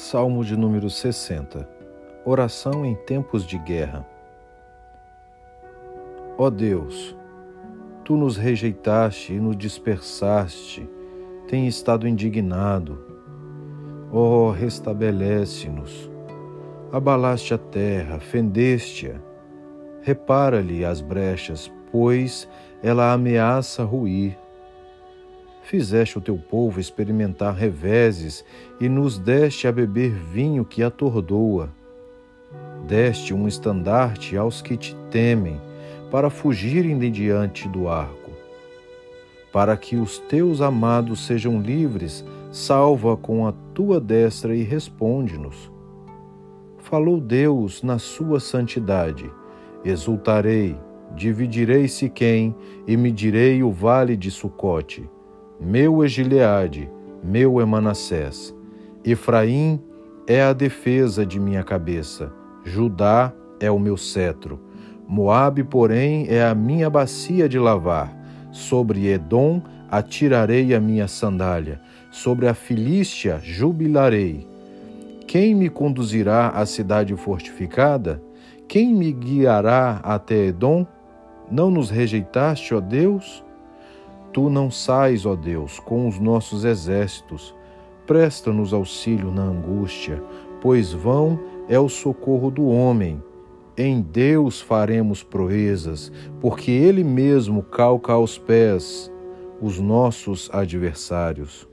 Salmo de número 60 Oração em tempos de guerra. Ó Deus, tu nos rejeitaste e nos dispersaste, tem estado indignado. Ó, restabelece-nos. Abalaste a terra, fendeste-a. Repara-lhe as brechas, pois ela ameaça ruir Fizeste o teu povo experimentar reveses e nos deste a beber vinho que atordoa. Deste um estandarte aos que te temem, para fugirem de diante do arco. Para que os teus amados sejam livres, salva com a tua destra e responde-nos. Falou Deus na sua santidade: Exultarei, dividirei Siquém e medirei o vale de Sucote meu é Gileade, meu é Manassés. Efraim é a defesa de minha cabeça, Judá é o meu cetro. Moabe, porém, é a minha bacia de lavar. Sobre Edom atirarei a minha sandália, sobre a Filístia jubilarei. Quem me conduzirá à cidade fortificada? Quem me guiará até Edom? Não nos rejeitaste, ó Deus? Tu não sais, ó Deus, com os nossos exércitos. Presta-nos auxílio na angústia, pois vão é o socorro do homem. Em Deus faremos proezas, porque Ele mesmo calca aos pés os nossos adversários.